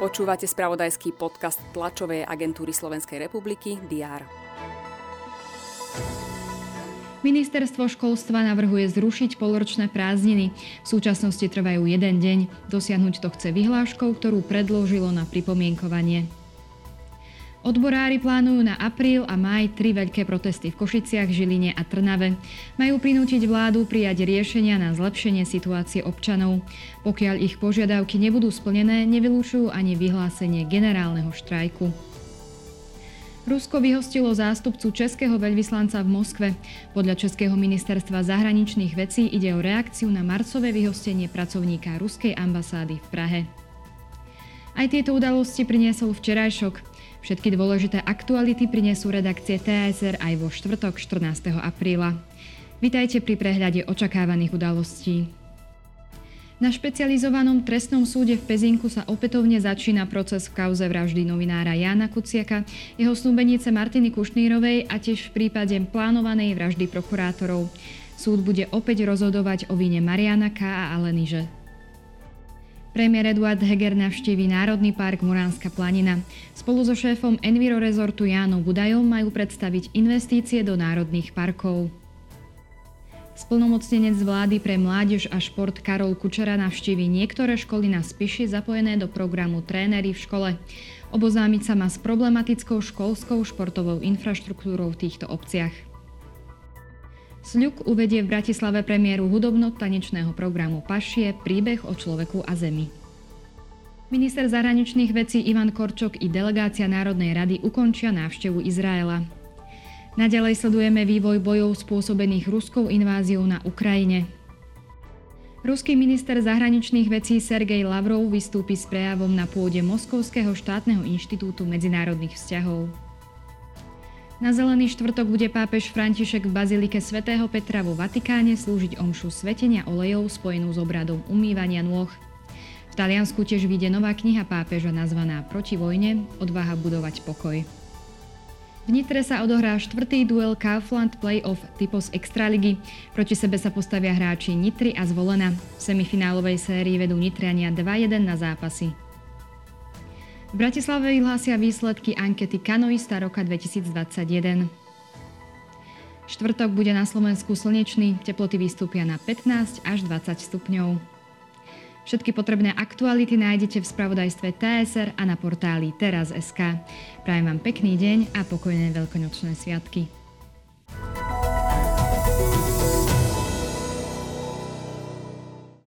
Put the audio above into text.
Počúvate spravodajský podcast tlačovej agentúry Slovenskej republiky DR. Ministerstvo školstva navrhuje zrušiť polročné prázdniny. V súčasnosti trvajú jeden deň. Dosiahnuť to chce vyhláškou, ktorú predložilo na pripomienkovanie. Odborári plánujú na apríl a maj tri veľké protesty v Košiciach, Žiline a Trnave. Majú prinútiť vládu prijať riešenia na zlepšenie situácie občanov. Pokiaľ ich požiadavky nebudú splnené, nevylúčujú ani vyhlásenie generálneho štrajku. Rusko vyhostilo zástupcu českého veľvyslanca v Moskve. Podľa Českého ministerstva zahraničných vecí ide o reakciu na marcové vyhostenie pracovníka ruskej ambasády v Prahe. Aj tieto udalosti priniesol včerajšok. Všetky dôležité aktuality prinesú redakcie TSR aj vo štvrtok 14. apríla. Vitajte pri prehľade očakávaných udalostí. Na špecializovanom trestnom súde v Pezinku sa opätovne začína proces v kauze vraždy novinára Jána Kuciaka, jeho snúbenice Martiny Kušnírovej a tiež v prípade plánovanej vraždy prokurátorov. Súd bude opäť rozhodovať o víne Mariana K. a Aleny Ž. Premiér Eduard Heger navštíví Národný park Muránska planina. Spolu so šéfom Enviro Resortu Jánom Budajom majú predstaviť investície do národných parkov. Splnomocnenec vlády pre mládež a šport Karol Kučera navštíví niektoré školy na Spiši zapojené do programu Trénery v škole. Oboznámiť sa má s problematickou školskou športovou infraštruktúrou v týchto obciach. Sľuk uvedie v Bratislave premiéru hudobno-tanečného programu Pašie príbeh o človeku a zemi. Minister zahraničných vecí Ivan Korčok i delegácia Národnej rady ukončia návštevu Izraela. Naďalej sledujeme vývoj bojov spôsobených ruskou inváziou na Ukrajine. Ruský minister zahraničných vecí Sergej Lavrov vystúpi s prejavom na pôde Moskovského štátneho inštitútu medzinárodných vzťahov. Na Zelený štvrtok bude pápež František v bazilike svätého Petra vo Vatikáne slúžiť omšu svetenia olejov spojenú s obradom umývania nôh. V Taliansku tiež vyjde nová kniha pápeža nazvaná Proti vojne – odvaha budovať pokoj. V Nitre sa odohrá štvrtý duel Kaufland Playoff typos Extraligy. Proti sebe sa postavia hráči Nitry a Zvolena. V semifinálovej sérii vedú Nitriania 2-1 na zápasy. V Bratislave vyhlásia výsledky ankety Kanoista roka 2021. Štvrtok bude na Slovensku slnečný, teploty vystúpia na 15 až 20 stupňov. Všetky potrebné aktuality nájdete v spravodajstve TSR a na portáli teraz.sk. Prajem vám pekný deň a pokojné veľkonočné sviatky.